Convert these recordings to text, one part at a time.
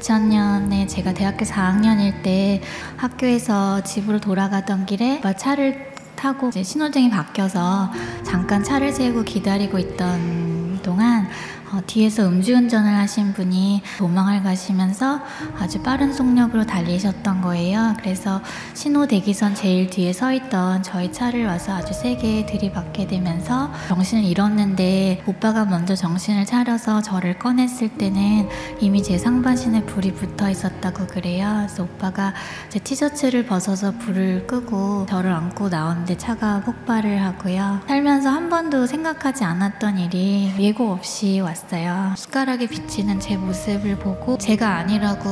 2000년에 제가 대학교 4학년일 때 학교에서 집으로 돌아가던 길에 차를 타고 신호등이 바뀌어서 잠깐 차를 세우고 기다리고 있던 동안 어, 뒤에서 음주운전을 하신 분이 도망을 가시면서 아주 빠른 속력으로 달리셨던 거예요. 그래서 신호 대기선 제일 뒤에 서 있던 저희 차를 와서 아주 세게 들이받게 되면서 정신을 잃었는데 오빠가 먼저 정신을 차려서 저를 꺼냈을 때는 이미 제 상반신에 불이 붙어 있었다고 그래요. 그래서 오빠가 제 티셔츠를 벗어서 불을 끄고 저를 안고 나오는데 차가 폭발을 하고요. 살면서 한 번도 생각하지 않았던 일이 예고 없이 왔어요. 봤어요. 숟가락에 비치는 제 모습을 보고 제가 아니라고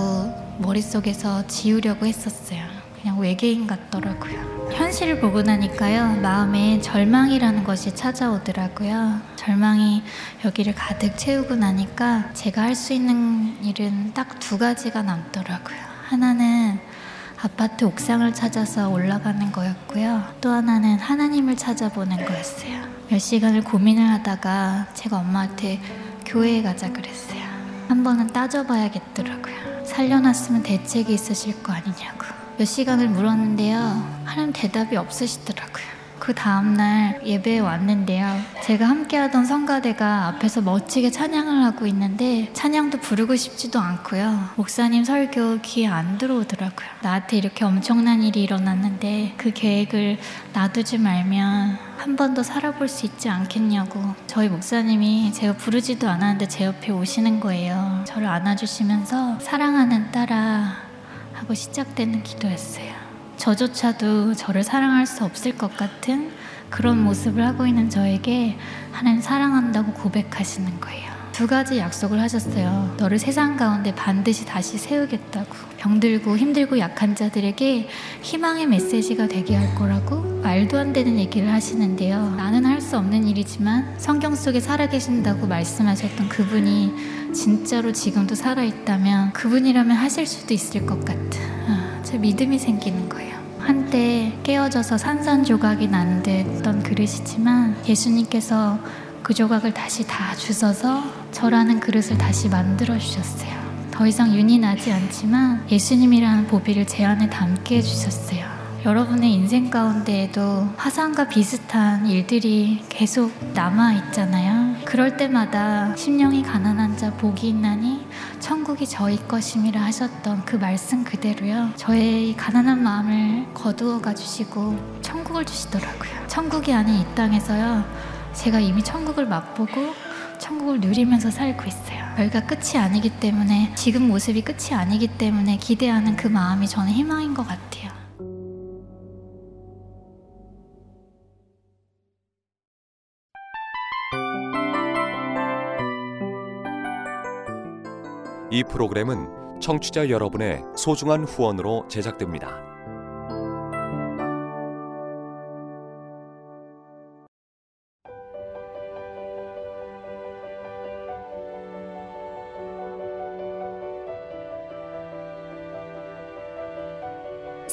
머릿속에서 지우려고 했었어요. 그냥 외계인 같더라고요. 현실을 보고 나니까요, 마음에 절망이라는 것이 찾아오더라고요. 절망이 여기를 가득 채우고 나니까 제가 할 수 있는 일은 딱 두 가지가 남더라고요. 하나는 아파트 옥상을 찾아서 올라가는 거였고요. 또 하나는 하나님을 찾아보는 거였어요. 몇 시간을 고민을 하다가 제가 엄마한테 교회에 가자 그랬어요. 한 번은 따져봐야겠더라고요. 살려놨으면 대책이 있으실 거 아니냐고. 몇 시간을 물었는데요. 하나님 대답이 없으시더라고요. 그 다음날 예배에 왔는데요. 제가 함께하던 성가대가 앞에서 멋지게 찬양을 하고 있는데 찬양도 부르고 싶지도 않고요. 목사님 설교 귀에 안 들어오더라고요. 나한테 이렇게 엄청난 일이 일어났는데 그 계획을 놔두지 말면 한 번 더 살아볼 수 있지 않겠냐고 저희 목사님이 제가 부르지도 않았는데 제 옆에 오시는 거예요. 저를 안아주시면서 사랑하는 딸아 하고 시작되는 기도였어요. 저조차도 저를 사랑할 수 없을 것 같은 그런 모습을 하고 있는 저에게 하나님 사랑한다고 고백하시는 거예요. 두 가지 약속을 하셨어요. 너를 세상 가운데 반드시 다시 세우겠다고. 병들고 힘들고 약한 자들에게 희망의 메시지가 되게 할 거라고 말도 안 되는 얘기를 하시는데요. 나는 할 수 없는 일이지만 성경 속에 살아계신다고 말씀하셨던 그분이 진짜로 지금도 살아있다면 그분이라면 하실 수도 있을 것 같은 아, 제 믿음이 생기는 거예요. 한때 깨어져서 산산조각이 난 듯던 그릇이지만 예수님께서 그 조각을 다시 다 주셔서 저라는 그릇을 다시 만들어 주셨어요. 더 이상 윤이 나지 않지만 예수님이라는 보비를 제 안에 담게 해주셨어요. 여러분의 인생 가운데에도 화상과 비슷한 일들이 계속 남아 있잖아요. 그럴 때마다 심령이 가난한 자 복이 있나니 천국이 저희 것임이라 하셨던 그 말씀 그대로요. 저의 가난한 마음을 거두어 가 주시고 천국을 주시더라고요. 천국이 아닌 이 땅에서요. 제가 이미 천국을 맛보고 천국을 누리면서 살고 있어요. 여기가 끝이 아니기 때문에 지금 모습이 끝이 아니기 때문에 기대하는 그 마음이 저는 희망인 것 같아요. 이 프로그램은 청취자 여러분의 소중한 후원으로 제작됩니다.